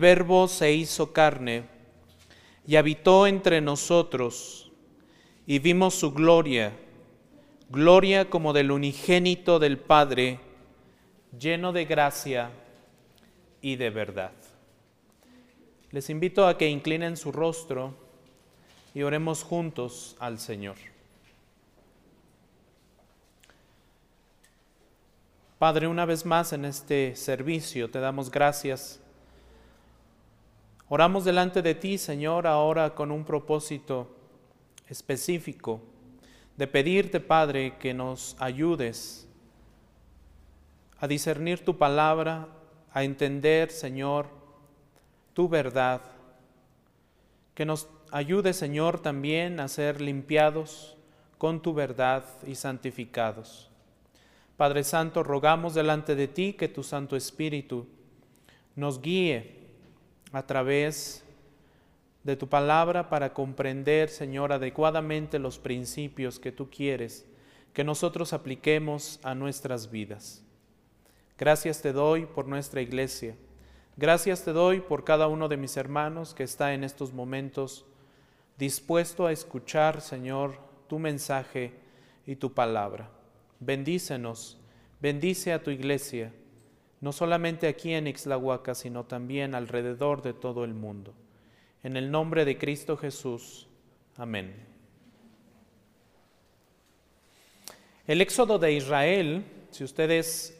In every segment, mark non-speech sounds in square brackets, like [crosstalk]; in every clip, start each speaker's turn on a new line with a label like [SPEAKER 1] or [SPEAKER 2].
[SPEAKER 1] verbo se hizo carne y habitó entre nosotros y vimos su gloria, gloria como del unigénito del Padre, lleno de gracia y de verdad. Les invito a que inclinen su rostro y oremos juntos al Señor. Padre, una vez más en este servicio te damos gracias Oramos delante de ti, Señor, ahora con un propósito específico de pedirte, Padre, que nos ayudes a discernir tu palabra, a entender, Señor, tu verdad. Que nos ayude, Señor, también a ser limpiados con tu verdad y santificados. Padre Santo, rogamos delante de ti que tu Santo Espíritu nos guíe a través de tu palabra para comprender, Señor, adecuadamente los principios que tú quieres que nosotros apliquemos a nuestras vidas. Gracias te doy por nuestra iglesia. Gracias te doy por cada uno de mis hermanos que está en estos momentos dispuesto a escuchar, Señor, tu mensaje y tu palabra. Bendícenos, bendice a tu iglesia no solamente aquí en Ixlahuaca, sino también alrededor de todo el mundo. En el nombre de Cristo Jesús. Amén. El éxodo de Israel, si ustedes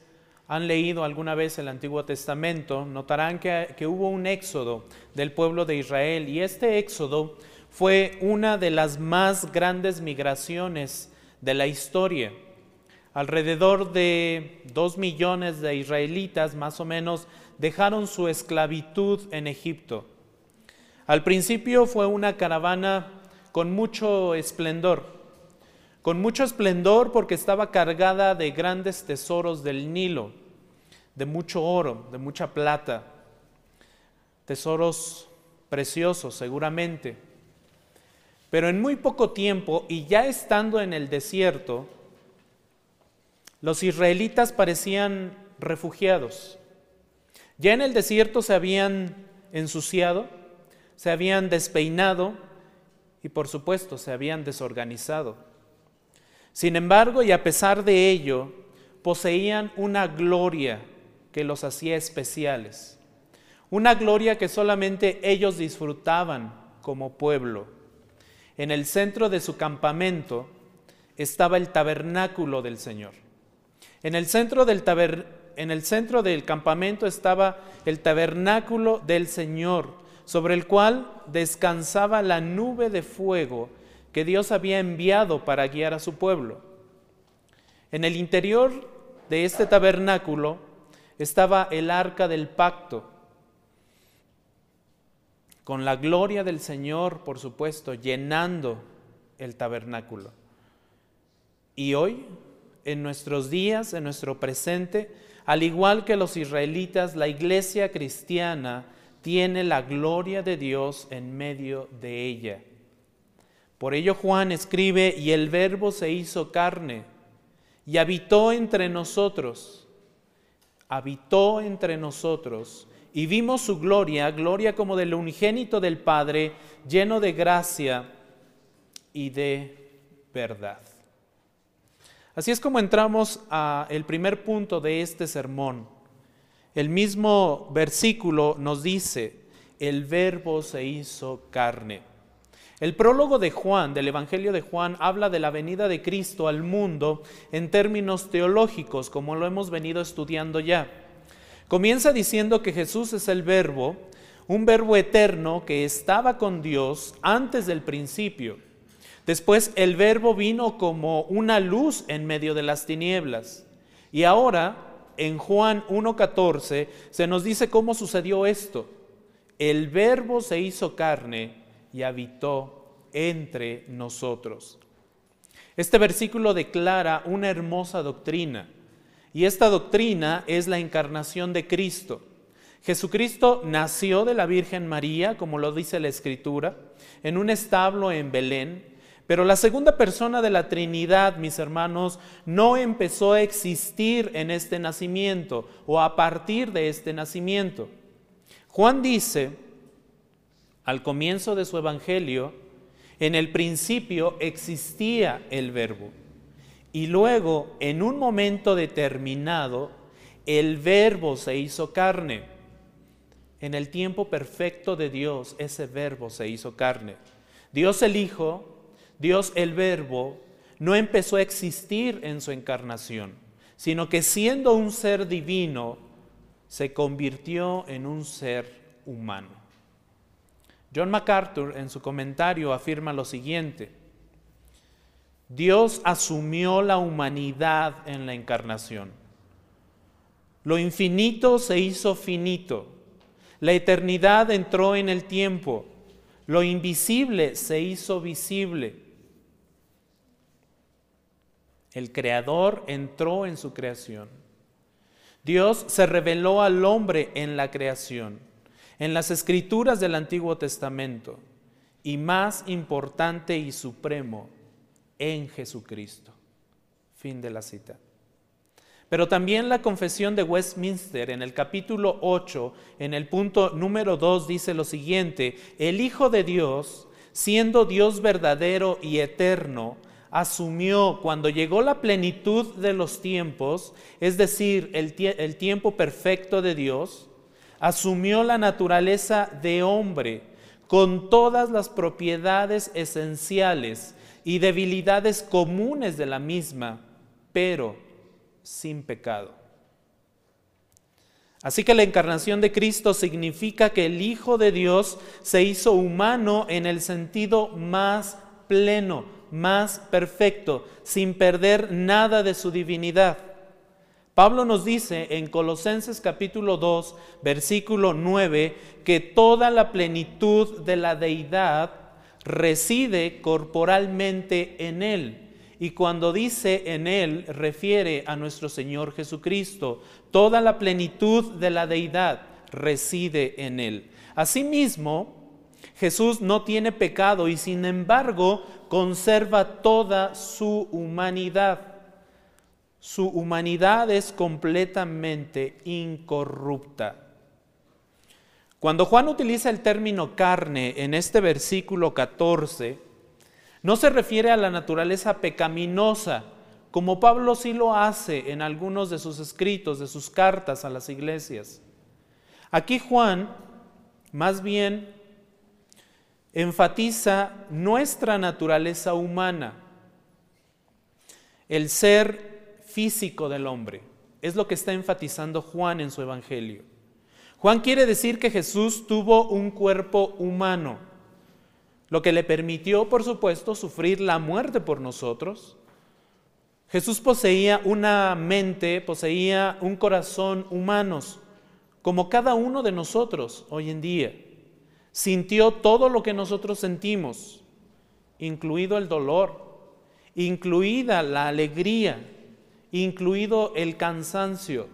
[SPEAKER 1] han leído alguna vez el Antiguo Testamento, notarán que, que, hubo un éxodo del pueblo de Israel y este éxodo fue una de las más grandes migraciones de la historia. Alrededor de dos millones de israelitas más o menos dejaron su esclavitud en Egipto. Al principio fue una caravana con mucho esplendor, con mucho esplendor porque estaba cargada de grandes tesoros del Nilo, de mucho oro, de mucha plata, tesoros preciosos seguramente. Pero en muy poco tiempo y ya estando en el desierto, los israelitas parecían refugiados. Ya en el desierto se habían ensuciado, se habían despeinado y por supuesto se habían desorganizado. Sin embargo, y a pesar de ello, poseían una gloria que los hacía especiales, una gloria que solamente ellos disfrutaban como pueblo. En el centro de su campamento estaba el tabernáculo del Señor. En el centro del, campamento estaba el tabernáculo del Señor, sobre el cual descansaba la nube de fuego que Dios había enviado para guiar a su pueblo. En el interior de este tabernáculo estaba el arca del pacto, con la gloria del Señor, por supuesto, llenando el tabernáculo. Y hoy en nuestros días, en nuestro presente, al igual que los israelitas, la iglesia cristiana tiene la gloria de Dios en medio de ella. Por ello Juan escribe, y el verbo se hizo carne y habitó entre nosotros, habitó entre nosotros, y vimos su gloria, gloria como del unigénito del Padre, lleno de gracia y de verdad. Así es como entramos al primer punto de este sermón. El mismo versículo nos dice, el verbo se hizo carne. El prólogo de Juan, del Evangelio de Juan, habla de la venida de Cristo al mundo en términos teológicos, como lo hemos venido estudiando ya. Comienza diciendo que Jesús es el verbo, un verbo eterno que estaba con Dios antes del principio Después el verbo vino como una luz en medio de las tinieblas. Y ahora, en Juan 1.14, se nos dice cómo sucedió esto. El verbo se hizo carne y habitó entre nosotros. Este versículo declara una hermosa doctrina. Y esta doctrina es la encarnación de Cristo. Jesucristo nació de la Virgen María, como lo dice la Escritura, en un establo en Belén, pero la segunda persona de la Trinidad, mis hermanos, no empezó a existir en este nacimiento o a partir de este nacimiento. Juan dice, al comienzo de su evangelio, en el principio existía el verbo. Y luego, en un momento determinado, el verbo se hizo carne. En el tiempo perfecto de Dios, ese verbo se hizo carne. Dios el Hijo, Dios el verbo, no empezó a existir en su encarnación, sino que siendo un ser divino, se convirtió en un ser humano. John MacArthur en su comentario afirma lo siguiente, Dios asumió la humanidad en la encarnación. Lo infinito se hizo finito, la eternidad entró en el tiempo, lo invisible se hizo visible el Creador entró en su creación. Dios se reveló al hombre en la creación, en las escrituras del Antiguo Testamento y más importante y supremo, en Jesucristo. Fin de la cita. Pero también la confesión de Westminster en el capítulo 8, en el punto número 2, dice lo siguiente, el Hijo de Dios, siendo Dios verdadero y eterno, asumió cuando llegó la plenitud de los tiempos, es decir, el, el, tiempo perfecto de Dios, asumió la naturaleza de hombre con todas las propiedades esenciales y debilidades comunes de la misma, pero sin pecado. Así que la encarnación de Cristo significa que el Hijo de Dios se hizo humano en el sentido más pleno, más perfecto, sin perder nada de su divinidad. Pablo nos dice en Colosenses capítulo 2, versículo 9, que toda la plenitud de la deidad reside corporalmente en Él. Y cuando dice en Él, refiere a nuestro Señor Jesucristo. Toda la plenitud de la deidad reside en Él. Asimismo, Jesús no tiene pecado y sin embargo conserva toda su humanidad. Su humanidad es completamente incorrupta. Cuando Juan utiliza el término carne en este versículo 14, no se refiere a la naturaleza pecaminosa, como Pablo sí lo hace en algunos de sus escritos, de sus cartas a las iglesias. Aquí Juan más bien enfatiza nuestra naturaleza humana, el ser físico del hombre. Es lo que está enfatizando Juan en su Evangelio. Juan quiere decir que Jesús tuvo un cuerpo humano, lo que le permitió, por supuesto, sufrir la muerte por nosotros. Jesús poseía una mente, poseía un corazón humanos, como cada uno de nosotros hoy en día sintió todo lo que nosotros sentimos, incluido el dolor, incluida la alegría, incluido el cansancio,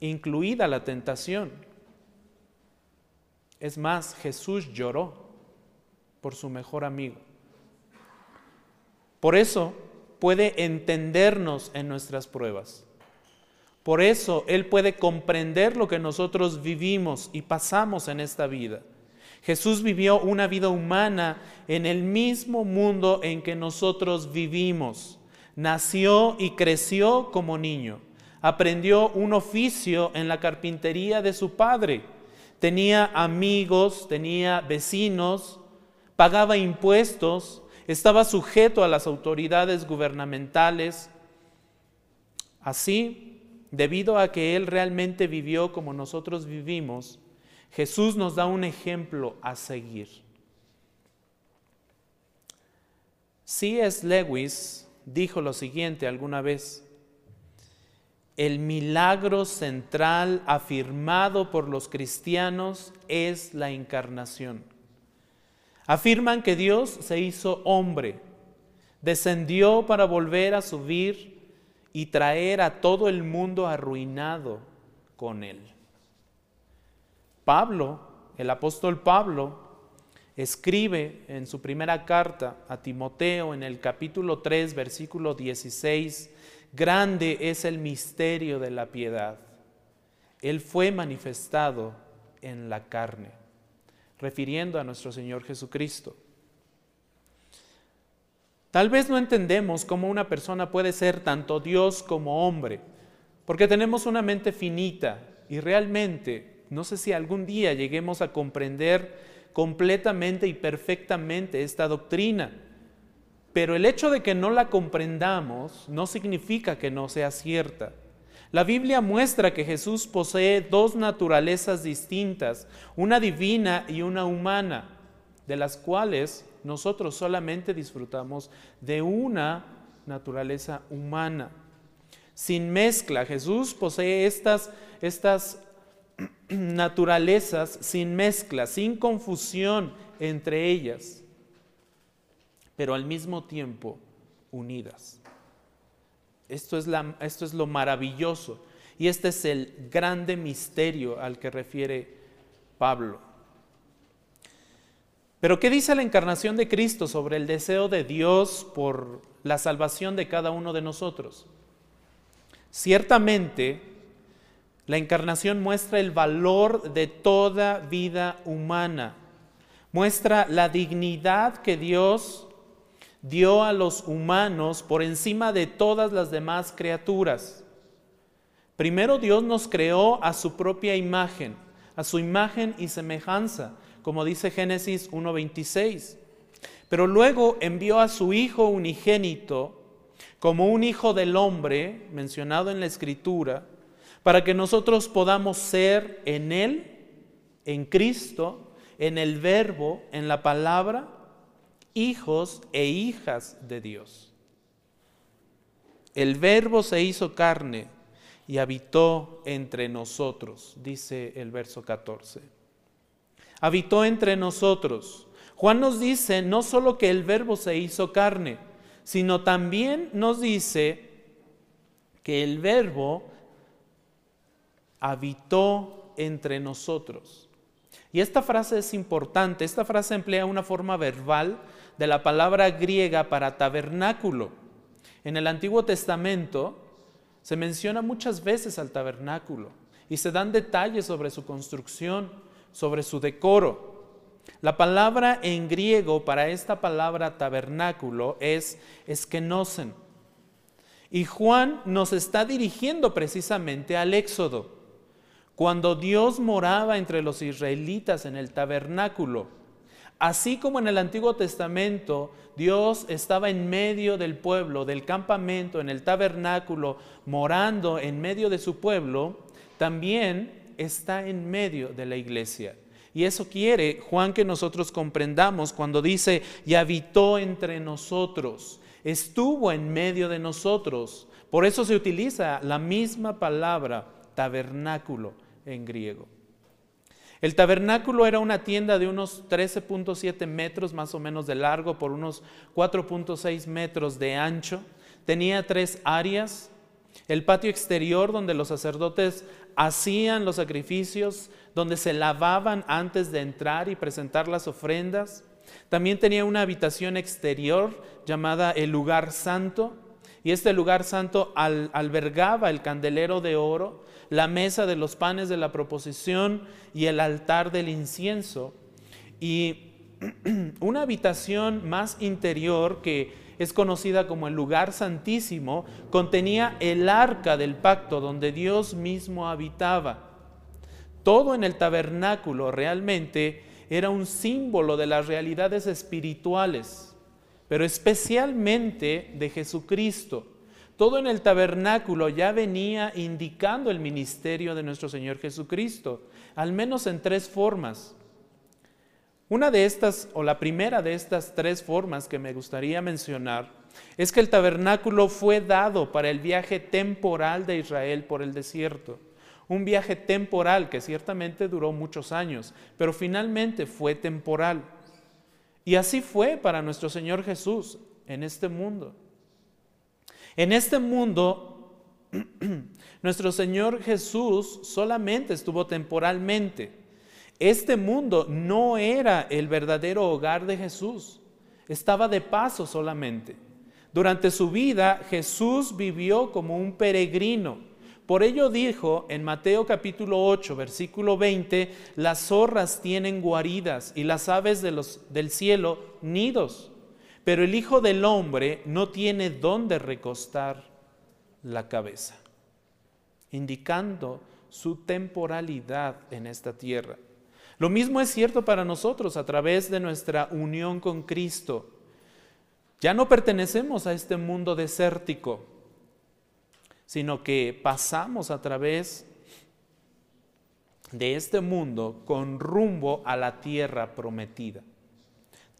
[SPEAKER 1] incluida la tentación. Es más, Jesús lloró por su mejor amigo. Por eso puede entendernos en nuestras pruebas. Por eso Él puede comprender lo que nosotros vivimos y pasamos en esta vida. Jesús vivió una vida humana en el mismo mundo en que nosotros vivimos. Nació y creció como niño. Aprendió un oficio en la carpintería de su padre. Tenía amigos, tenía vecinos, pagaba impuestos, estaba sujeto a las autoridades gubernamentales. Así, debido a que él realmente vivió como nosotros vivimos, Jesús nos da un ejemplo a seguir. C.S. Lewis dijo lo siguiente alguna vez, el milagro central afirmado por los cristianos es la encarnación. Afirman que Dios se hizo hombre, descendió para volver a subir y traer a todo el mundo arruinado con él. Pablo, el apóstol Pablo, escribe en su primera carta a Timoteo en el capítulo 3, versículo 16, grande es el misterio de la piedad. Él fue manifestado en la carne, refiriendo a nuestro Señor Jesucristo. Tal vez no entendemos cómo una persona puede ser tanto Dios como hombre, porque tenemos una mente finita y realmente no sé si algún día lleguemos a comprender completamente y perfectamente esta doctrina. Pero el hecho de que no la comprendamos no significa que no sea cierta. La Biblia muestra que Jesús posee dos naturalezas distintas, una divina y una humana, de las cuales nosotros solamente disfrutamos de una naturaleza humana. Sin mezcla, Jesús posee estas, estas [clears throat] naturalezas sin mezcla, sin confusión entre ellas, pero al mismo tiempo unidas. Esto es, lo maravilloso y este es el grande misterio al que refiere Pablo. Pero ¿qué dice la encarnación de Cristo sobre el deseo de Dios por la salvación de cada uno de nosotros? Ciertamente, la encarnación muestra el valor de toda vida humana, muestra la dignidad que Dios dio a los humanos por encima de todas las demás criaturas. Primero Dios nos creó a su propia imagen, a su imagen y semejanza como dice Génesis 1.26. Pero luego envió a su Hijo unigénito como un Hijo del hombre, mencionado en la Escritura, para que nosotros podamos ser en Él, en Cristo, en el Verbo, en la palabra, hijos e hijas de Dios. El Verbo se hizo carne y habitó entre nosotros, dice el verso 14 habitó entre nosotros. Juan nos dice no solo que el verbo se hizo carne, sino también nos dice que el verbo habitó entre nosotros. Y esta frase es importante, esta frase emplea una forma verbal de la palabra griega para tabernáculo. En el Antiguo Testamento se menciona muchas veces al tabernáculo y se dan detalles sobre su construcción sobre su decoro. La palabra en griego para esta palabra tabernáculo es esquenosen. Y Juan nos está dirigiendo precisamente al Éxodo, cuando Dios moraba entre los israelitas en el tabernáculo. Así como en el Antiguo Testamento Dios estaba en medio del pueblo, del campamento, en el tabernáculo, morando en medio de su pueblo, también está en medio de la iglesia. Y eso quiere Juan que nosotros comprendamos cuando dice, y habitó entre nosotros, estuvo en medio de nosotros. Por eso se utiliza la misma palabra tabernáculo en griego. El tabernáculo era una tienda de unos 13.7 metros más o menos de largo por unos 4.6 metros de ancho. Tenía tres áreas. El patio exterior donde los sacerdotes hacían los sacrificios, donde se lavaban antes de entrar y presentar las ofrendas. También tenía una habitación exterior llamada el lugar santo, y este lugar santo albergaba el candelero de oro, la mesa de los panes de la proposición y el altar del incienso. Y [clears throat] una habitación más interior que es conocida como el lugar santísimo, contenía el arca del pacto donde Dios mismo habitaba. Todo en el tabernáculo realmente era un símbolo de las realidades espirituales, pero especialmente de Jesucristo. Todo en el tabernáculo ya venía indicando el ministerio de nuestro Señor Jesucristo, al menos en tres formas. Una de estas, o la primera de estas tres formas que me gustaría mencionar, es que el tabernáculo fue dado para el viaje temporal de Israel por el desierto. Un viaje temporal que ciertamente duró muchos años, pero finalmente fue temporal. Y así fue para nuestro Señor Jesús en este mundo. En este mundo, [clears throat] nuestro Señor Jesús solamente estuvo temporalmente. Este mundo no era el verdadero hogar de Jesús, estaba de paso solamente. Durante su vida Jesús vivió como un peregrino. Por ello dijo en Mateo capítulo 8, versículo 20, las zorras tienen guaridas y las aves del cielo nidos, pero el Hijo del Hombre no tiene dónde recostar la cabeza, indicando su temporalidad en esta tierra. Lo mismo es cierto para nosotros a través de nuestra unión con Cristo. Ya no pertenecemos a este mundo desértico, sino que pasamos a través de este mundo con rumbo a la tierra prometida,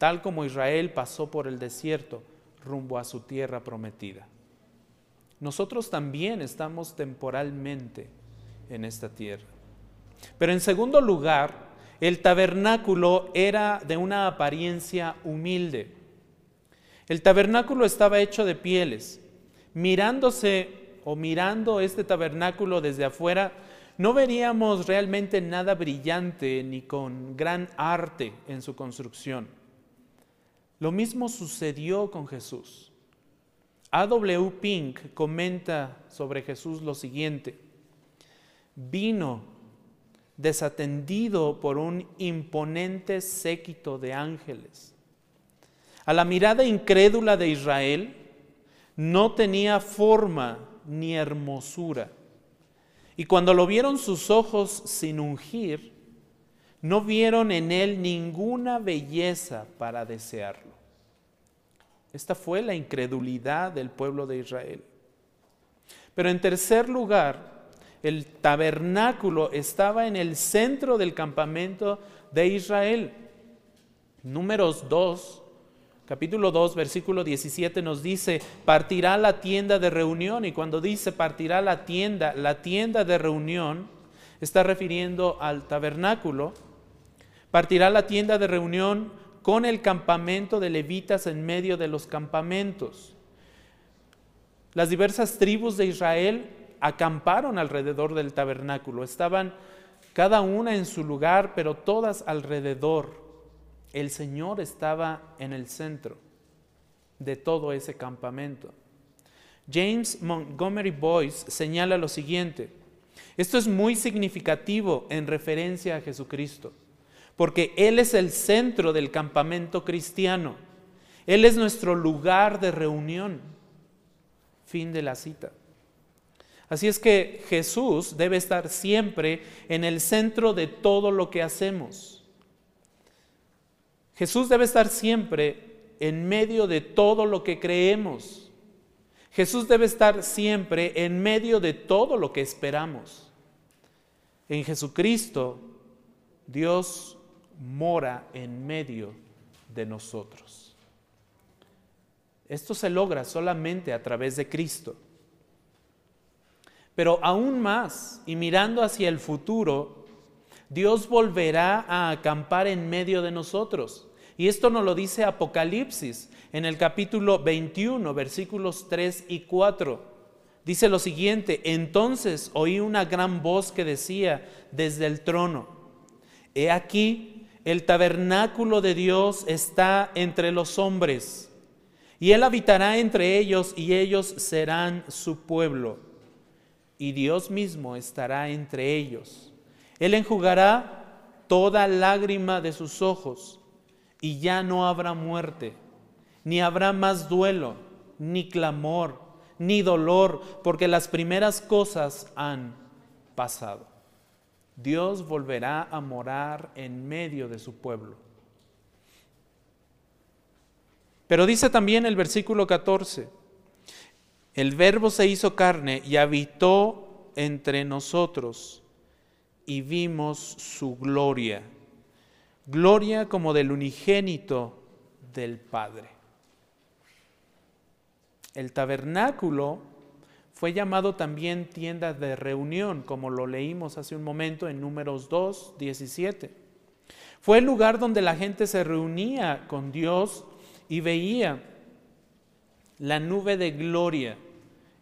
[SPEAKER 1] tal como Israel pasó por el desierto rumbo a su tierra prometida. Nosotros también estamos temporalmente en esta tierra. Pero en segundo lugar, el tabernáculo era de una apariencia humilde. El tabernáculo estaba hecho de pieles. Mirándose o mirando este tabernáculo desde afuera, no veríamos realmente nada brillante ni con gran arte en su construcción. Lo mismo sucedió con Jesús. A.W. Pink comenta sobre Jesús lo siguiente vino desatendido por un imponente séquito de ángeles. A la mirada incrédula de Israel no tenía forma ni hermosura. Y cuando lo vieron sus ojos sin ungir, no vieron en él ninguna belleza para desearlo. Esta fue la incredulidad del pueblo de Israel. Pero en tercer lugar, el tabernáculo estaba en el centro del campamento de Israel. Números 2, capítulo 2, versículo 17 nos dice, partirá la tienda de reunión. Y cuando dice partirá la tienda, la tienda de reunión está refiriendo al tabernáculo. Partirá la tienda de reunión con el campamento de levitas en medio de los campamentos. Las diversas tribus de Israel acamparon alrededor del tabernáculo. Estaban cada una en su lugar, pero todas alrededor. El Señor estaba en el centro de todo ese campamento. James Montgomery Boyce señala lo siguiente. Esto es muy significativo en referencia a Jesucristo, porque Él es el centro del campamento cristiano. Él es nuestro lugar de reunión. Fin de la cita. Así es que Jesús debe estar siempre en el centro de todo lo que hacemos. Jesús debe estar siempre en medio de todo lo que creemos. Jesús debe estar siempre en medio de todo lo que esperamos. En Jesucristo, Dios mora en medio de nosotros. Esto se logra solamente a través de Cristo. Pero aún más, y mirando hacia el futuro, Dios volverá a acampar en medio de nosotros. Y esto nos lo dice Apocalipsis en el capítulo 21, versículos 3 y 4. Dice lo siguiente, entonces oí una gran voz que decía desde el trono, he aquí, el tabernáculo de Dios está entre los hombres, y él habitará entre ellos y ellos serán su pueblo y Dios mismo estará entre ellos. Él enjugará toda lágrima de sus ojos y ya no habrá muerte, ni habrá más duelo, ni clamor, ni dolor, porque las primeras cosas han pasado. Dios volverá a morar en medio de su pueblo. Pero dice también el versículo 14, el verbo se hizo carne y habitó entre nosotros y vimos su gloria, gloria como del unigénito del Padre. El tabernáculo fue llamado también tienda de reunión, como lo leímos hace un momento en números 2, 17. Fue el lugar donde la gente se reunía con Dios y veía la nube de gloria,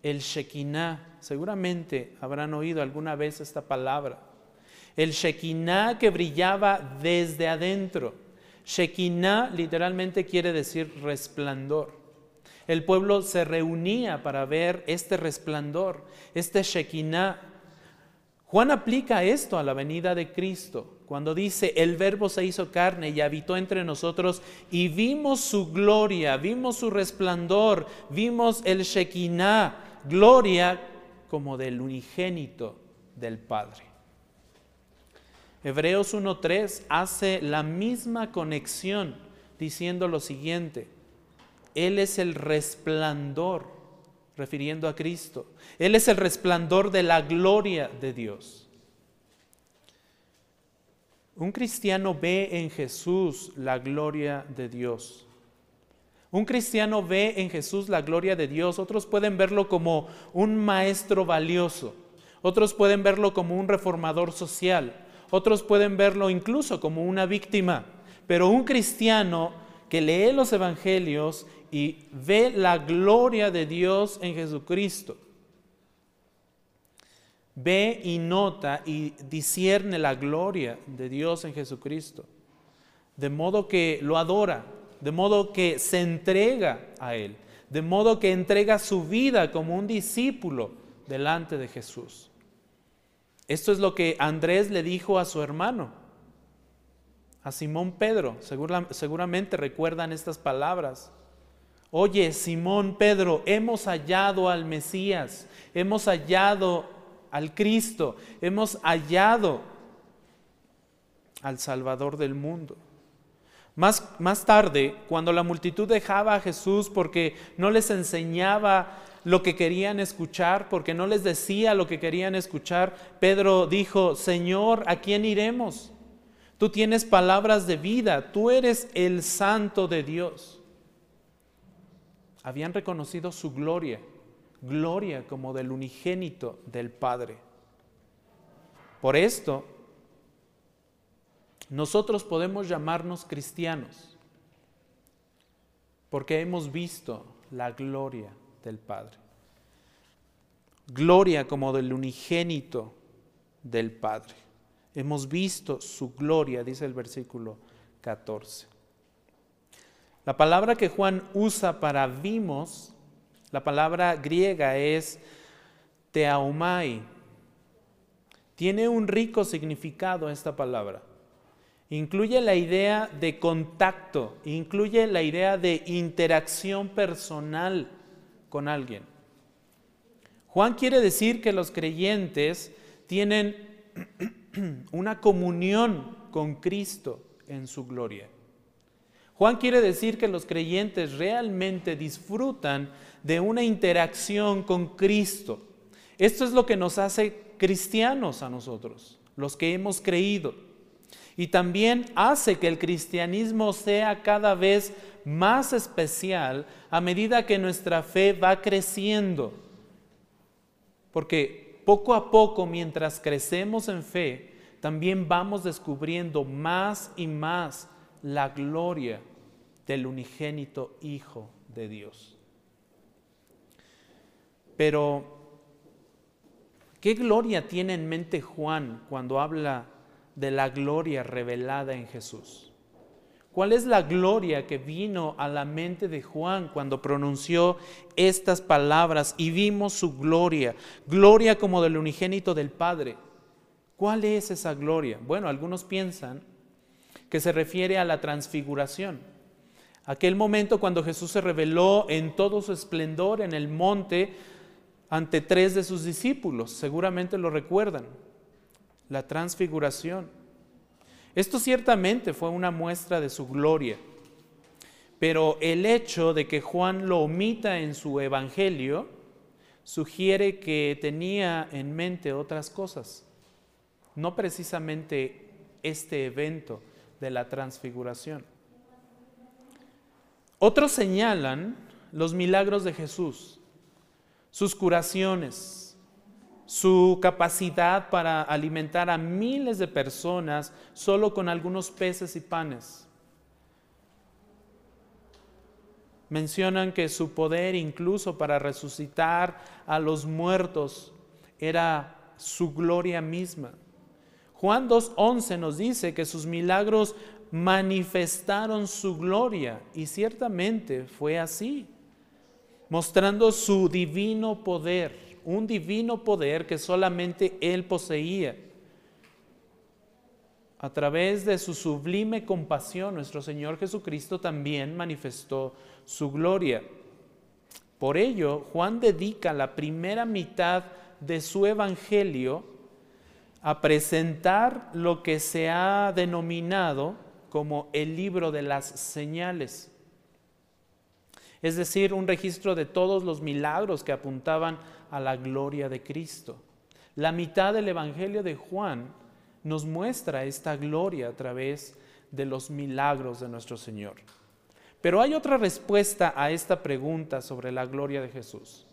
[SPEAKER 1] el Shekinah. Seguramente habrán oído alguna vez esta palabra. El Shekinah que brillaba desde adentro. Shekinah literalmente quiere decir resplandor. El pueblo se reunía para ver este resplandor, este Shekinah. Juan aplica esto a la venida de Cristo, cuando dice, el verbo se hizo carne y habitó entre nosotros y vimos su gloria, vimos su resplandor, vimos el Shekinah, gloria como del unigénito del Padre. Hebreos 1.3 hace la misma conexión diciendo lo siguiente, Él es el resplandor, refiriendo a Cristo, Él es el resplandor de la gloria de Dios. Un cristiano ve en Jesús la gloria de Dios. Un cristiano ve en Jesús la gloria de Dios. Otros pueden verlo como un maestro valioso. Otros pueden verlo como un reformador social. Otros pueden verlo incluso como una víctima. Pero un cristiano que lee los evangelios y ve la gloria de Dios en Jesucristo, ve y nota y discierne la gloria de Dios en Jesucristo, de modo que lo adora, de modo que se entrega a Él, de modo que entrega su vida como un discípulo delante de Jesús. Esto es lo que Andrés le dijo a su hermano, a Simón Pedro. seguramente recuerdan estas palabras. Oye, Simón Pedro, hemos hallado al Mesías, hemos hallado al Cristo, hemos hallado al Salvador del mundo. Más, más, tarde, cuando la multitud dejaba a Jesús porque no les enseñaba lo que querían escuchar, porque no les decía lo que querían escuchar, Pedro dijo, Señor, ¿a quién iremos? Tú tienes palabras de vida, tú eres el santo de Dios. Habían reconocido su gloria, gloria como del unigénito del Padre. Por esto, nosotros podemos llamarnos cristianos, porque hemos visto la gloria del Padre. Gloria como del unigénito del Padre. Hemos visto su gloria, dice el versículo 14. La palabra que Juan usa para vimos, la palabra griega es teaumai. Tiene un rico significado esta palabra. Incluye la idea de contacto, incluye la idea de interacción personal con alguien. Juan quiere decir que los creyentes tienen [clears throat] una comunión con Cristo en su gloria. Juan quiere decir que los creyentes realmente disfrutan de una interacción con Cristo. Esto es lo que nos hace cristianos a nosotros, los que hemos creído. Y también hace que el cristianismo sea cada vez más especial a medida que nuestra fe va creciendo. Porque poco a poco, mientras crecemos en fe, también vamos descubriendo más y más la gloria del unigénito Hijo de Dios. Pero, ¿qué gloria tiene en mente Juan cuando habla de la gloria revelada en Jesús? ¿Cuál es la gloria que vino a la mente de Juan cuando pronunció estas palabras y vimos su gloria? Gloria como del unigénito del Padre. ¿Cuál es esa gloria? Bueno, algunos piensan que se refiere a la transfiguración. Aquel momento cuando Jesús se reveló en todo su esplendor en el monte ante tres de sus discípulos, seguramente lo recuerdan. La transfiguración. Esto ciertamente fue una muestra de su gloria, pero el hecho de que Juan lo omita en su evangelio sugiere que tenía en mente otras cosas, no precisamente este evento de la transfiguración. Otros señalan los milagros de Jesús, sus curaciones, su capacidad para alimentar a miles de personas solo con algunos peces y panes. Mencionan que su poder incluso para resucitar a los muertos era su gloria misma. Juan 2.11 nos dice que sus milagros manifestaron su gloria y ciertamente fue así. mostrando su divino poder, un divino poder que solamente Él poseía. A través de su sublime compasión, nuestro Señor Jesucristo también manifestó su gloria. Por ello, Juan dedica la primera mitad de su evangelio a presentar lo que se ha denominado como el libro de las señales. Es decir, un registro de todos los milagros que apuntaban a la gloria de Cristo. La mitad del Evangelio de Juan nos muestra esta gloria a través de los milagros de nuestro Señor. Pero hay otra respuesta a esta pregunta sobre la gloria de Jesús.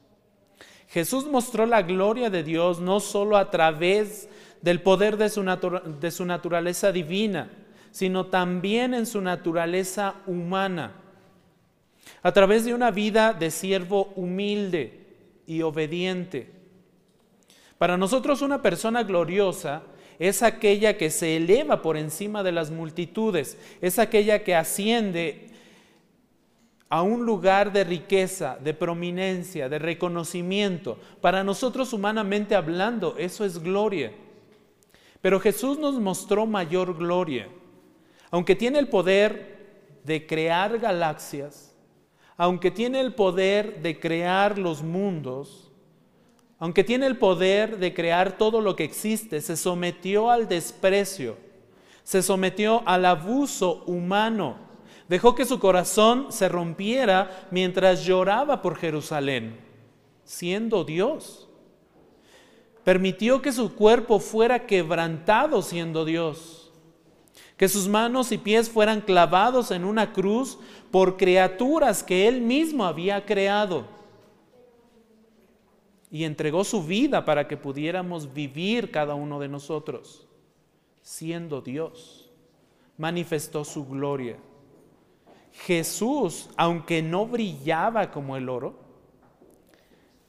[SPEAKER 1] Jesús mostró la gloria de Dios no solo a través del poder de su, de su naturaleza divina, sino también en su naturaleza humana, a través de una vida de siervo humilde y obediente. Para nosotros una persona gloriosa es aquella que se eleva por encima de las multitudes, es aquella que asciende a un lugar de riqueza, de prominencia, de reconocimiento. Para nosotros humanamente hablando, eso es gloria. Pero Jesús nos mostró mayor gloria. Aunque tiene el poder de crear galaxias, aunque tiene el poder de crear los mundos, aunque tiene el poder de crear todo lo que existe, se sometió al desprecio, se sometió al abuso humano Dejó que su corazón se rompiera mientras lloraba por Jerusalén, siendo Dios. Permitió que su cuerpo fuera quebrantado siendo Dios. Que sus manos y pies fueran clavados en una cruz por criaturas que él mismo había creado. Y entregó su vida para que pudiéramos vivir cada uno de nosotros, siendo Dios. Manifestó su gloria. Jesús, aunque no brillaba como el oro,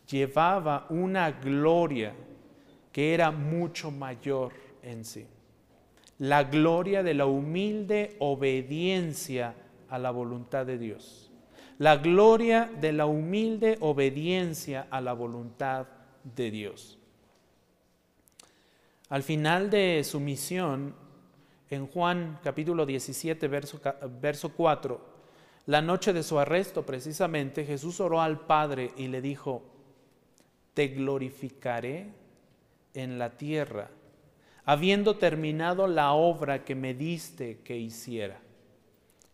[SPEAKER 1] llevaba una gloria que era mucho mayor en sí. La gloria de la humilde obediencia a la voluntad de Dios. La gloria de la humilde obediencia a la voluntad de Dios. Al final de su misión, en Juan capítulo 17, verso, verso 4, la noche de su arresto, precisamente, Jesús oró al Padre y le dijo, te glorificaré en la tierra, habiendo terminado la obra que me diste que hiciera.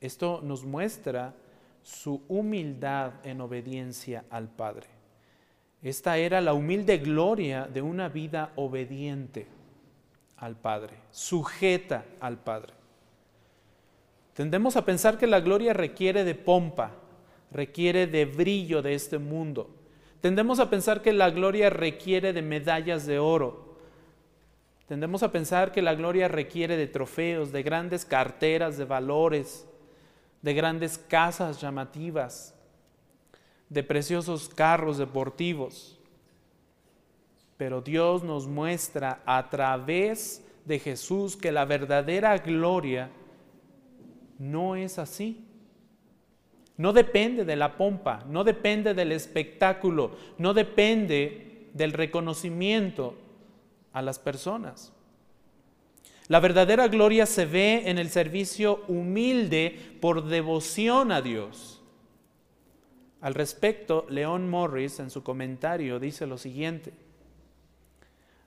[SPEAKER 1] Esto nos muestra su humildad en obediencia al Padre. Esta era la humilde gloria de una vida obediente al Padre, sujeta al Padre. Tendemos a pensar que la gloria requiere de pompa, requiere de brillo de este mundo. Tendemos a pensar que la gloria requiere de medallas de oro. Tendemos a pensar que la gloria requiere de trofeos, de grandes carteras de valores, de grandes casas llamativas, de preciosos carros deportivos. Pero Dios nos muestra a través de Jesús que la verdadera gloria no es así. No depende de la pompa, no depende del espectáculo, no depende del reconocimiento a las personas. La verdadera gloria se ve en el servicio humilde por devoción a Dios. Al respecto, León Morris en su comentario dice lo siguiente,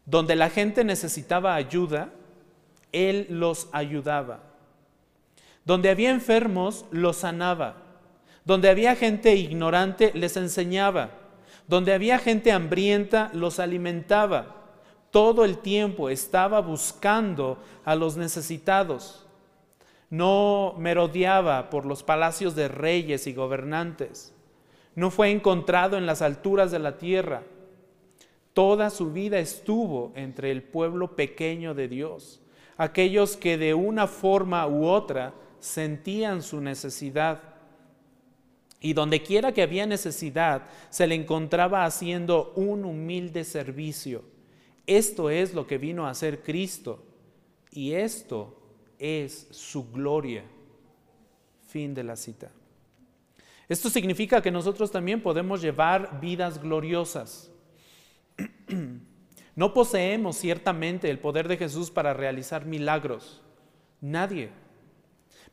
[SPEAKER 1] donde la gente necesitaba ayuda, Él los ayudaba. Donde había enfermos, los sanaba. Donde había gente ignorante, les enseñaba. Donde había gente hambrienta, los alimentaba. Todo el tiempo estaba buscando a los necesitados. No merodeaba por los palacios de reyes y gobernantes. No fue encontrado en las alturas de la tierra. Toda su vida estuvo entre el pueblo pequeño de Dios, aquellos que de una forma u otra sentían su necesidad. Y donde quiera que había necesidad, se le encontraba haciendo un humilde servicio. Esto es lo que vino a hacer Cristo. Y esto es su gloria. Fin de la cita. Esto significa que nosotros también podemos llevar vidas gloriosas. [clears throat] No poseemos ciertamente el poder de Jesús para realizar milagros. Nadie.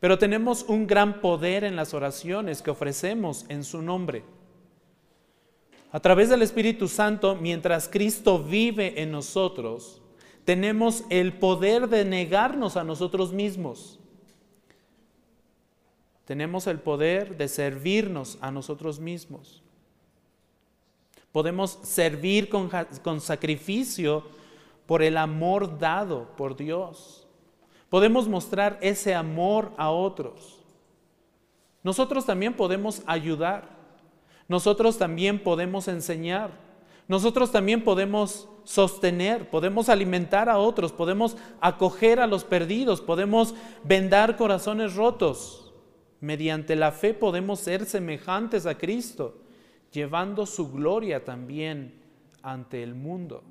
[SPEAKER 1] Pero tenemos un gran poder en las oraciones que ofrecemos en su nombre. A través del Espíritu Santo, mientras Cristo vive en nosotros, tenemos el poder de negarnos a nosotros mismos. Tenemos el poder de servirnos a nosotros mismos. Podemos servir con, con, sacrificio por el amor dado por Dios. Podemos mostrar ese amor a otros. Nosotros también podemos ayudar. Nosotros también podemos enseñar. Nosotros también podemos sostener, podemos alimentar a otros, podemos acoger a los perdidos, podemos vendar corazones rotos. Mediante la fe podemos ser semejantes a Cristo, llevando su gloria también ante el mundo.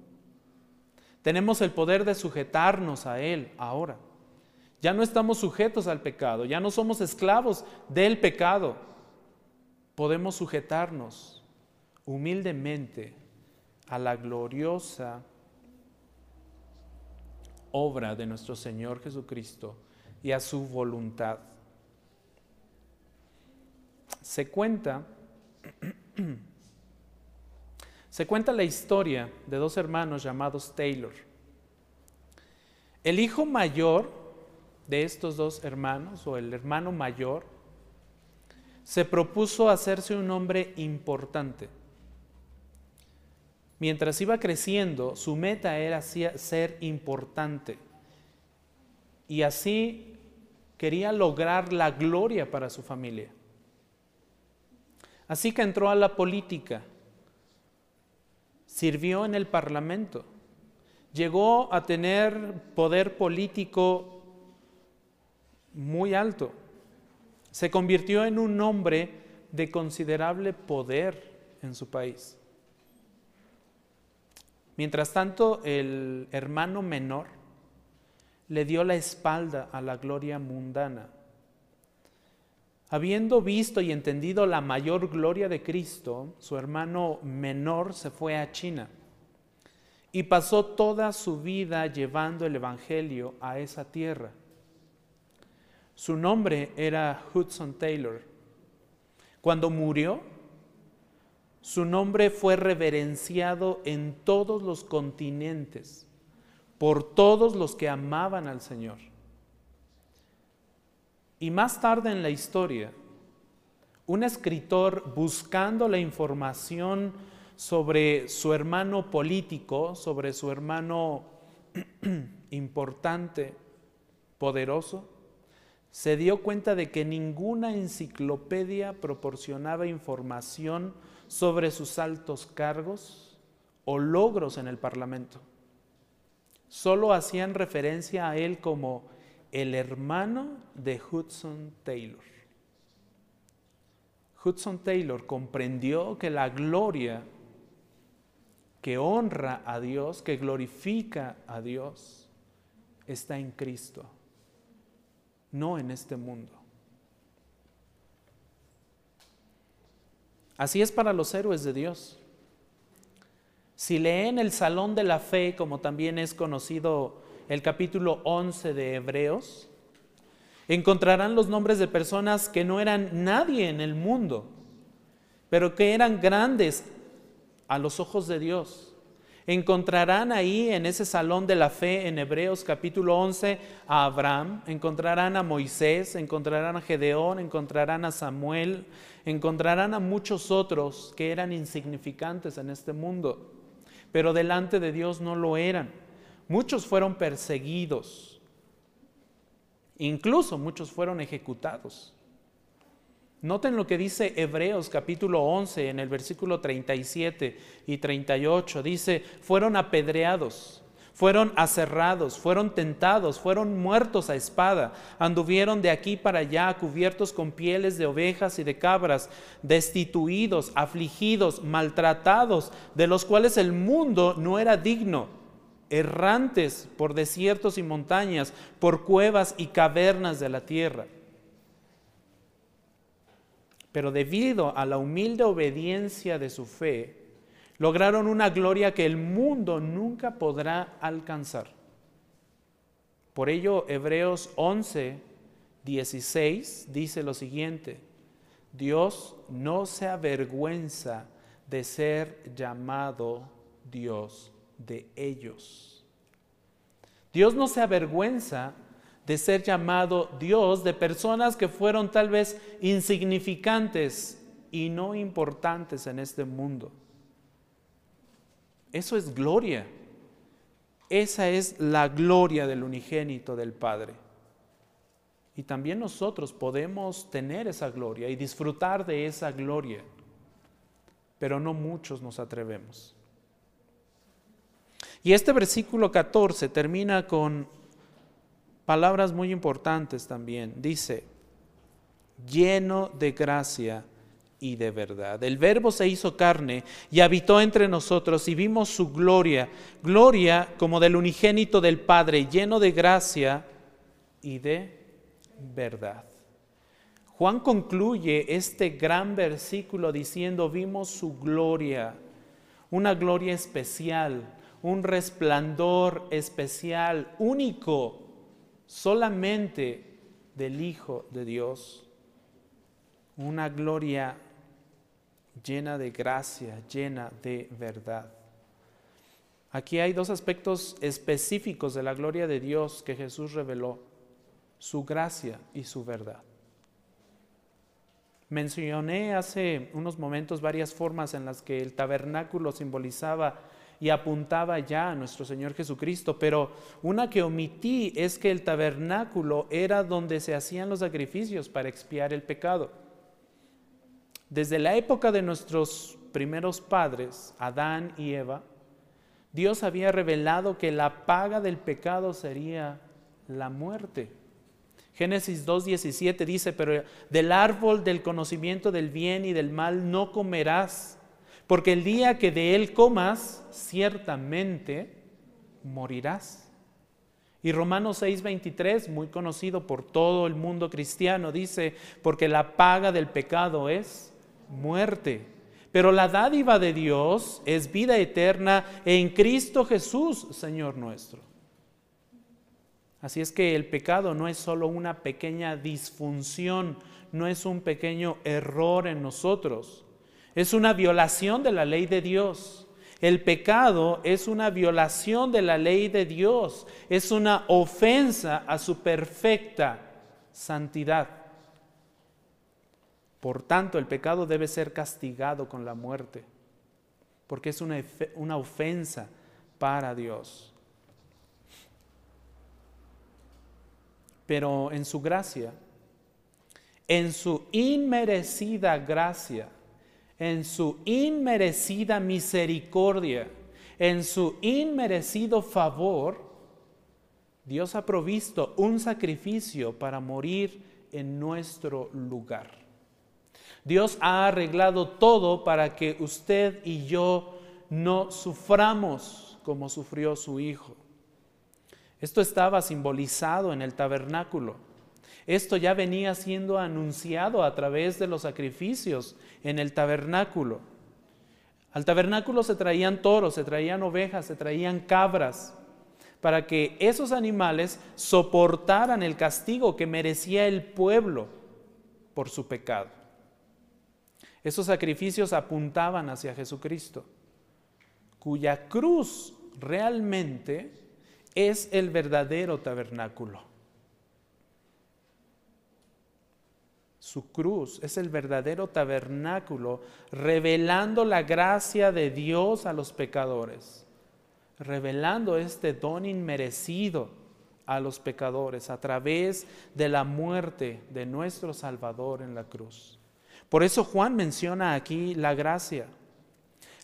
[SPEAKER 1] Tenemos el poder de sujetarnos a Él ahora. Ya no estamos sujetos al pecado, ya no somos esclavos del pecado. Podemos sujetarnos humildemente a la gloriosa obra de nuestro Señor Jesucristo y a su voluntad. Se cuenta, [clears throat] se cuenta la historia de dos hermanos llamados Taylor. El hijo mayor de estos dos hermanos, o el hermano mayor, se propuso hacerse un hombre importante mientras iba creciendo, su meta era ser importante. Y así quería lograr la gloria para su familia. Así que entró a la política, sirvió en el parlamento, llegó a tener poder político muy alto, se convirtió en un hombre de considerable poder en su país. Mientras tanto, el hermano menor le dio la espalda a la gloria mundana. Habiendo visto y entendido la mayor gloria de Cristo, su hermano menor se fue a China y pasó toda su vida llevando el Evangelio a esa tierra. Su nombre era Hudson Taylor. Cuando murió, su nombre fue reverenciado en todos los continentes por todos los que amaban al Señor. Y más tarde en la historia, un escritor buscando la información sobre su hermano político, sobre su hermano [clears throat] importante, poderoso, se dio cuenta de que ninguna enciclopedia proporcionaba información sobre sus altos cargos o logros en el Parlamento. Solo hacían referencia a él como el hermano de Hudson Taylor. Hudson Taylor comprendió que la gloria que honra a Dios, que glorifica a Dios, está en Cristo, no en este mundo. Así es para los héroes de Dios. Si leen el Salón de la Fe, como también es conocido el capítulo 11 de Hebreos, encontrarán los nombres de personas que no eran nadie en el mundo, pero que eran grandes a los ojos de Dios. Encontrarán ahí en ese salón de la fe en Hebreos capítulo 11 a Abraham, encontrarán a Moisés, encontrarán a Gedeón, encontrarán a Samuel, encontrarán a muchos otros que eran insignificantes en este mundo, pero delante de Dios no lo eran. Muchos fueron perseguidos, incluso muchos fueron ejecutados. Noten lo que dice Hebreos capítulo 11 en el versículo 37 y 38. Dice, fueron apedreados fueron aserrados, fueron tentados, fueron muertos a espada, anduvieron de aquí para allá cubiertos con pieles de ovejas y de cabras, destituidos, afligidos, maltratados, de los cuales el mundo no era digno, errantes por desiertos y montañas, por cuevas y cavernas de la tierra. Pero debido a la humilde obediencia de su fe, lograron una gloria que el mundo nunca podrá alcanzar. Por ello, Hebreos 11, 16 dice lo siguiente, Dios no se avergüenza de ser llamado Dios de ellos. Dios no se avergüenza de ser llamado Dios de personas que fueron tal vez insignificantes y no importantes en este mundo. Eso es gloria. Esa es la gloria del unigénito del Padre. Y también nosotros podemos tener esa gloria y disfrutar de esa gloria, pero no muchos nos atrevemos. Y este versículo 14 termina con palabras muy importantes también. Dice, lleno de gracia y de verdad. El verbo se hizo carne y habitó entre nosotros y vimos su gloria, gloria como del unigénito del Padre, lleno de gracia y de verdad. Juan concluye este gran versículo diciendo, vimos su gloria, una gloria especial, un resplandor especial, único, solamente del Hijo de Dios. Una gloria llena de gracia, llena de verdad. Aquí hay dos aspectos específicos de la gloria de Dios que Jesús reveló, su gracia y su verdad. Mencioné hace unos momentos varias formas en las que el tabernáculo simbolizaba y apuntaba ya a nuestro Señor Jesucristo, pero una que omití es que el tabernáculo era donde se hacían los sacrificios para expiar el pecado. Desde la época de nuestros primeros padres, Adán y Eva, Dios había revelado que la paga del pecado sería la muerte. Génesis 2.17 dice, pero del árbol del conocimiento del bien y del mal no comerás porque el día que de él comas, ciertamente morirás. Y Romanos 6:23, muy conocido por todo el mundo cristiano, dice, porque la paga del pecado es muerte, pero la dádiva de Dios es vida eterna en Cristo Jesús, Señor nuestro. Así es que el pecado no es solo una pequeña disfunción, no es un pequeño error en nosotros. Es una violación de la ley de Dios. El pecado es una violación de la ley de Dios. Es una ofensa a su perfecta santidad. Por tanto, el pecado debe ser castigado con la muerte, porque es una, una ofensa para Dios. Pero en su gracia, en su inmerecida gracia, en su inmerecida misericordia, en su inmerecido favor, Dios ha provisto un sacrificio para morir en nuestro lugar. Dios ha arreglado todo para que usted y yo no suframos como sufrió su Hijo. Esto estaba simbolizado en el tabernáculo. Esto ya venía siendo anunciado a través de los sacrificios en el tabernáculo. Al tabernáculo se traían toros, se traían ovejas, se traían cabras, para que esos animales soportaran el castigo que merecía el pueblo por su pecado. Esos sacrificios apuntaban hacia Jesucristo, cuya cruz realmente es el verdadero tabernáculo. Su cruz es el verdadero tabernáculo, revelando la gracia de Dios a los pecadores, revelando este don inmerecido a los pecadores a través de la muerte de nuestro Salvador en la cruz. Por eso Juan menciona aquí la gracia.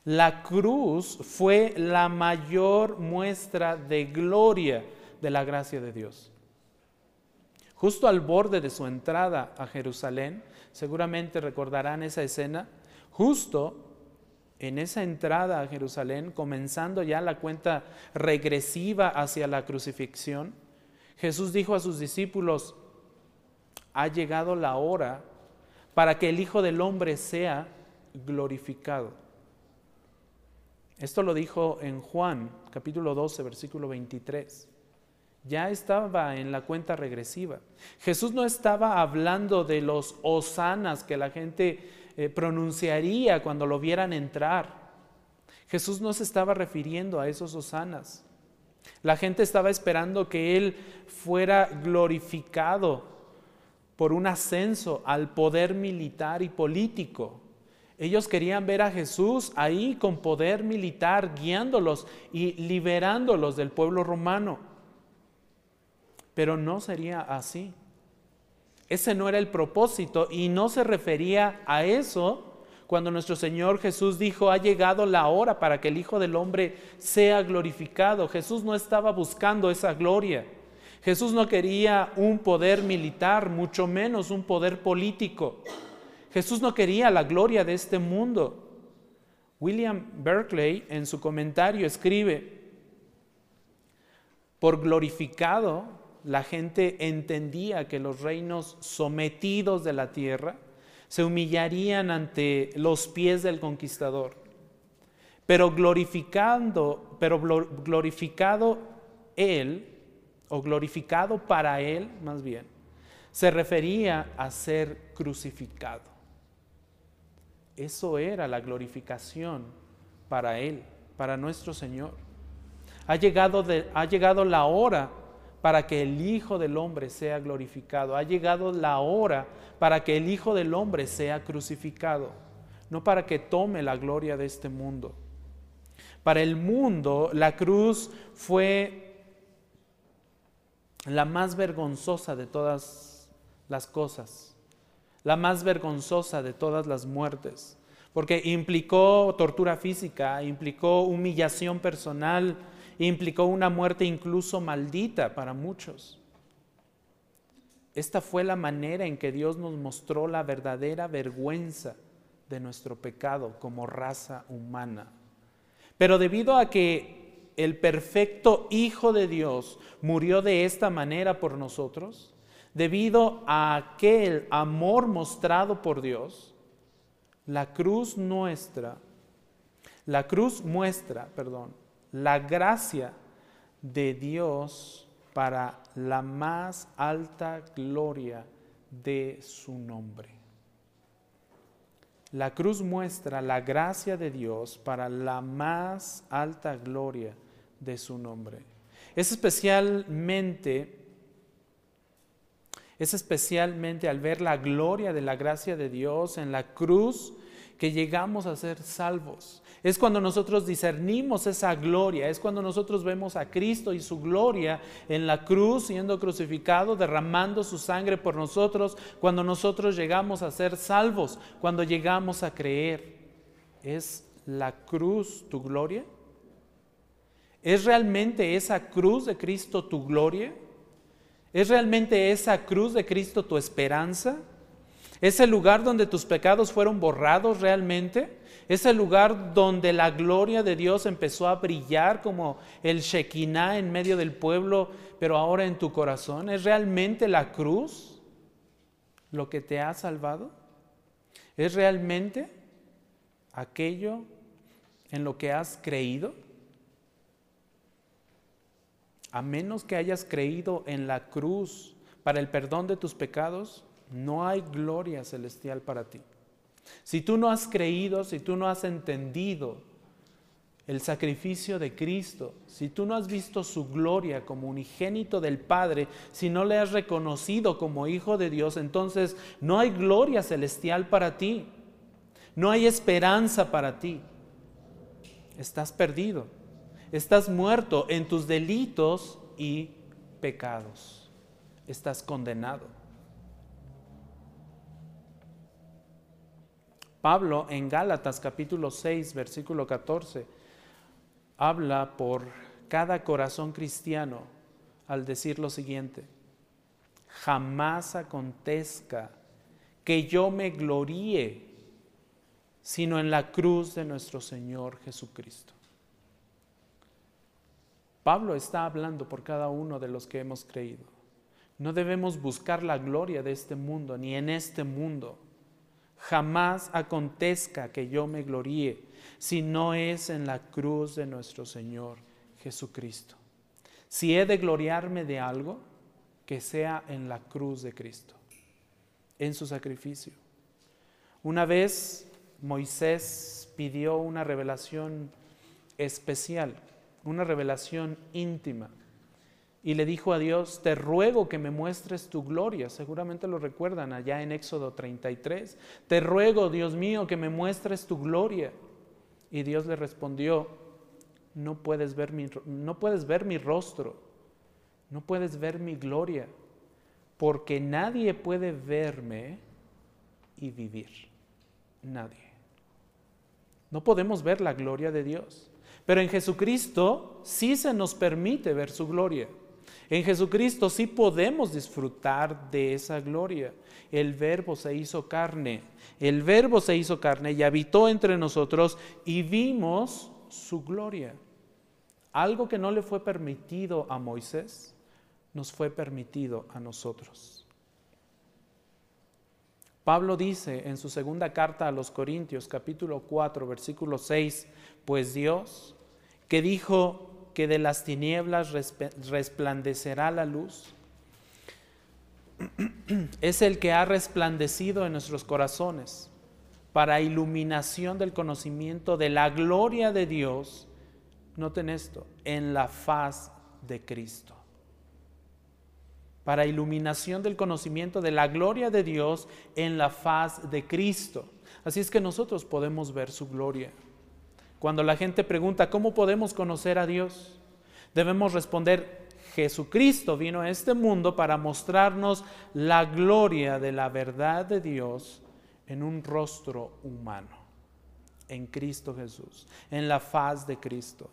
[SPEAKER 1] La cruz fue la mayor muestra de gloria de la gracia de Dios justo al borde de su entrada a Jerusalén, seguramente recordarán esa escena, justo en esa entrada a Jerusalén, comenzando ya la cuenta regresiva hacia la crucifixión, Jesús dijo a sus discípulos, ha llegado la hora para que el Hijo del Hombre sea glorificado. Esto lo dijo en Juan, capítulo 12, versículo 23. Ya estaba en la cuenta regresiva. Jesús no estaba hablando de los hosanas que la gente eh, pronunciaría cuando lo vieran entrar. Jesús no se estaba refiriendo a esos hosanas. La gente estaba esperando que Él fuera glorificado por un ascenso al poder militar y político. Ellos querían ver a Jesús ahí con poder militar, guiándolos y liberándolos del pueblo romano. Pero no sería así. Ese no era el propósito y no se refería a eso cuando nuestro Señor Jesús dijo, ha llegado la hora para que el Hijo del Hombre sea glorificado. Jesús no estaba buscando esa gloria. Jesús no quería un poder militar, mucho menos un poder político. Jesús no quería la gloria de este mundo. William Berkeley en su comentario escribe, por glorificado la gente entendía que los reinos sometidos de la tierra se humillarían ante los pies del conquistador. Pero glorificando, pero glorificado él, o glorificado para él más bien, se refería a ser crucificado. Eso era la glorificación para él, para nuestro Señor. Ha llegado, ha llegado la hora para que el Hijo del Hombre sea glorificado. Ha llegado la hora para que el Hijo del Hombre sea crucificado, no para que tome la gloria de este mundo. Para el mundo la cruz fue la más vergonzosa de todas las cosas, la más vergonzosa de todas las muertes, porque implicó tortura física, implicó humillación personal, implicó una muerte incluso maldita para muchos. Esta fue la manera en que Dios nos mostró la verdadera vergüenza de nuestro pecado como raza humana. Pero debido a que el perfecto Hijo de Dios murió de esta manera por nosotros, debido a aquel amor mostrado por Dios, la cruz nuestra, la cruz muestra, perdón, la gracia de Dios para la más alta gloria de su nombre. La cruz muestra la gracia de Dios para la más alta gloria de su nombre. Es especialmente es especialmente al ver la gloria de la gracia de Dios en la cruz que llegamos a ser salvos. Es cuando nosotros discernimos esa gloria, es cuando nosotros vemos a Cristo y su gloria en la cruz siendo crucificado, derramando su sangre por nosotros, cuando nosotros llegamos a ser salvos, cuando llegamos a creer. ¿Es la cruz tu gloria? ¿Es realmente esa cruz de Cristo tu gloria? ¿Es realmente esa cruz de Cristo tu esperanza? ¿Es el lugar donde tus pecados fueron borrados realmente? ¿Es el lugar donde la gloria de Dios empezó a brillar como el Shekinah en medio del pueblo, pero ahora en tu corazón? ¿Es realmente la cruz lo que te ha salvado? ¿Es realmente aquello en lo que has creído? A menos que hayas creído en la cruz para el perdón de tus pecados, no hay gloria celestial para ti. Si tú no has creído, si tú no has entendido el sacrificio de Cristo, si tú no has visto su gloria como unigénito del Padre, si no le has reconocido como hijo de Dios, entonces no hay gloria celestial para ti. No hay esperanza para ti. Estás perdido. Estás muerto en tus delitos y pecados. Estás condenado. Pablo en Gálatas capítulo 6, versículo 14, habla por cada corazón cristiano al decir lo siguiente, jamás acontezca que yo me gloríe, sino en la cruz de nuestro Señor Jesucristo. Pablo está hablando por cada uno de los que hemos creído. No debemos buscar la gloria de este mundo, ni en este mundo jamás acontezca que yo me gloríe si no es en la cruz de nuestro Señor Jesucristo. Si he de gloriarme de algo, que sea en la cruz de Cristo, en su sacrificio. Una vez Moisés pidió una revelación especial, una revelación íntima y le dijo a Dios, te ruego que me muestres tu gloria. Seguramente lo recuerdan allá en Éxodo 33. Te ruego, Dios mío, que me muestres tu gloria. Y Dios le respondió, no puedes ver mi, no puedes ver mi rostro, no puedes ver mi gloria, porque nadie puede verme y vivir. Nadie. No podemos ver la gloria de Dios. Pero en Jesucristo sí se nos permite ver su gloria. En Jesucristo sí podemos disfrutar de esa gloria. El verbo se hizo carne. El verbo se hizo carne y habitó entre nosotros y vimos su gloria. Algo que no le fue permitido a Moisés, nos fue permitido a nosotros. Pablo dice en su segunda carta a los Corintios, capítulo 4, versículo 6, pues Dios, que dijo, que de las tinieblas resplandecerá la luz. [clears throat] Es el que ha resplandecido en nuestros corazones para iluminación del conocimiento de la gloria de Dios, noten esto, en la faz de Cristo. Para iluminación del conocimiento de la gloria de Dios en la faz de Cristo. Así es que nosotros podemos ver su gloria. Cuando la gente pregunta, ¿cómo podemos conocer a Dios? Debemos responder, Jesucristo vino a este mundo para mostrarnos la gloria de la verdad de Dios en un rostro humano, en Cristo Jesús, en la faz de Cristo.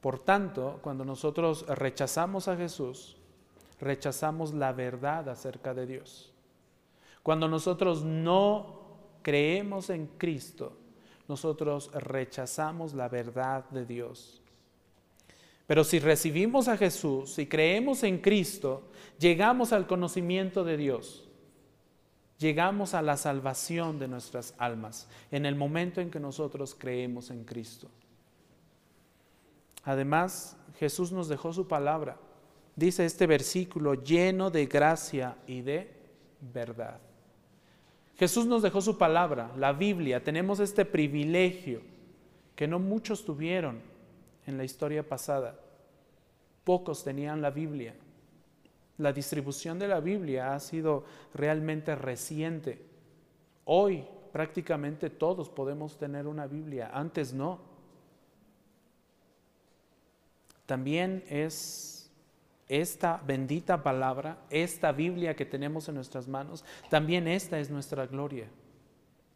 [SPEAKER 1] Por tanto, cuando nosotros rechazamos a Jesús, rechazamos la verdad acerca de Dios. Cuando nosotros no creemos en Cristo, nosotros rechazamos la verdad de Dios. Pero si recibimos a Jesús, si creemos en Cristo, llegamos al conocimiento de Dios. Llegamos a la salvación de nuestras almas en el momento en que nosotros creemos en Cristo. Además, Jesús nos dejó su palabra. Dice este versículo lleno de gracia y de verdad. Jesús nos dejó su palabra, la Biblia. Tenemos este privilegio que no muchos tuvieron en la historia pasada. Pocos tenían la Biblia. La distribución de la Biblia ha sido realmente reciente. Hoy prácticamente todos podemos tener una Biblia, antes no. También es esta bendita palabra, esta Biblia que tenemos en nuestras manos, también esta es nuestra gloria,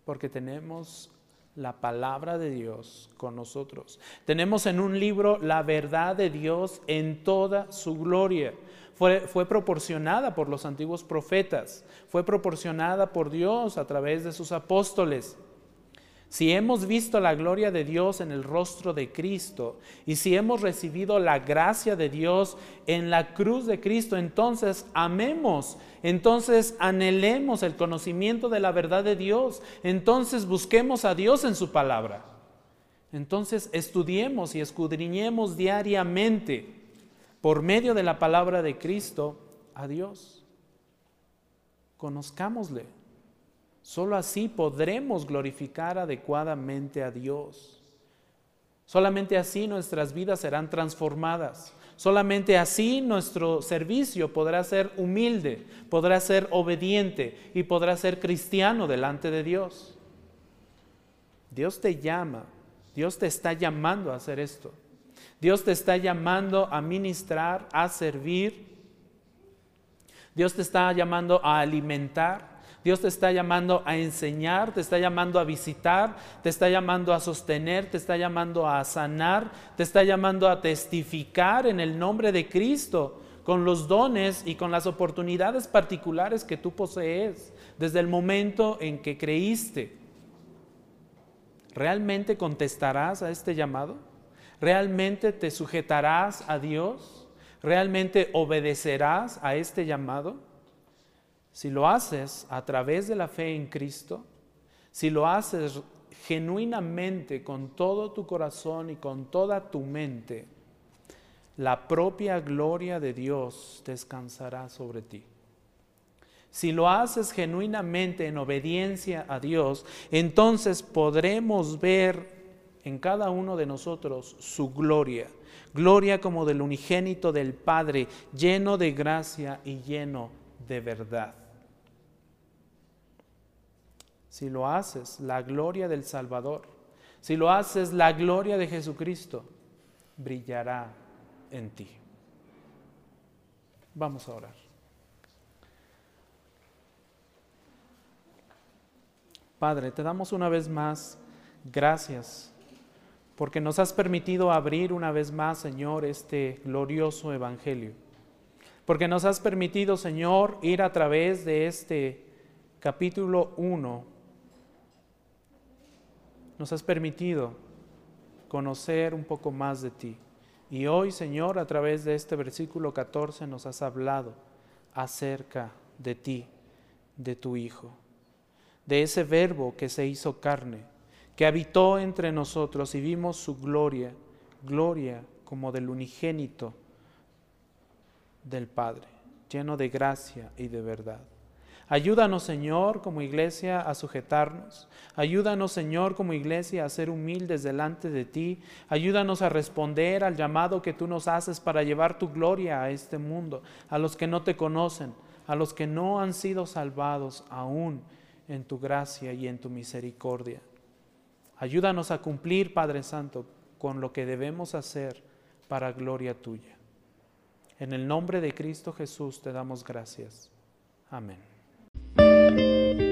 [SPEAKER 1] porque tenemos la palabra de Dios con nosotros. Tenemos en un libro la verdad de Dios en toda su gloria. Fue, fue, proporcionada por los antiguos profetas, fue proporcionada por Dios a través de sus apóstoles. Si hemos visto la gloria de Dios en el rostro de Cristo y si hemos recibido la gracia de Dios en la cruz de Cristo, entonces amemos, entonces anhelemos el conocimiento de la verdad de Dios, entonces busquemos a Dios en su palabra. Entonces estudiemos y escudriñemos diariamente por medio de la palabra de Cristo a Dios. Conozcámosle. Solo así podremos glorificar adecuadamente a Dios. Solamente así nuestras vidas serán transformadas. Solamente así nuestro servicio podrá ser humilde, podrá ser obediente y podrá ser cristiano delante de Dios. Dios te llama, Dios te está llamando a hacer esto. Dios te está llamando a ministrar, a servir. Dios te está llamando a alimentar. Dios te está llamando a enseñar, te está llamando a visitar, te está llamando a sostener, te está llamando a sanar, te está llamando a testificar en el nombre de Cristo con los dones y con las oportunidades particulares que tú posees desde el momento en que creíste. ¿Realmente contestarás a este llamado? ¿Realmente te sujetarás a Dios? ¿Realmente obedecerás a este llamado? Si lo haces a través de la fe en Cristo, si lo haces genuinamente con todo tu corazón y con toda tu mente, la propia gloria de Dios descansará sobre ti. Si lo haces genuinamente en obediencia a Dios, entonces podremos ver en cada uno de nosotros su gloria. Gloria como del unigénito del Padre, lleno de gracia y lleno de verdad. Si lo haces, la gloria del Salvador. Si lo haces, la gloria de Jesucristo brillará en ti. Vamos a orar. Padre, te damos una vez más gracias porque nos has permitido abrir una vez más, Señor, este glorioso Evangelio. Porque nos has permitido, Señor, ir a través de este capítulo 1. Nos has permitido conocer un poco más de ti. Y hoy, Señor, a través de este versículo 14 nos has hablado acerca de ti, de tu Hijo de ese verbo que se hizo carne, que habitó entre nosotros y vimos su gloria, gloria como del unigénito del Padre, lleno de gracia y de verdad. Ayúdanos, Señor, como iglesia a sujetarnos. Ayúdanos, Señor, como iglesia a ser humildes delante de ti. Ayúdanos a responder al llamado que tú nos haces para llevar tu gloria a este mundo, a los que no te conocen, a los que no han sido salvados aún en tu gracia y en tu misericordia. Ayúdanos a cumplir, Padre Santo, con lo que debemos hacer para gloria tuya. En el nombre de Cristo Jesús te damos gracias. Amén. Música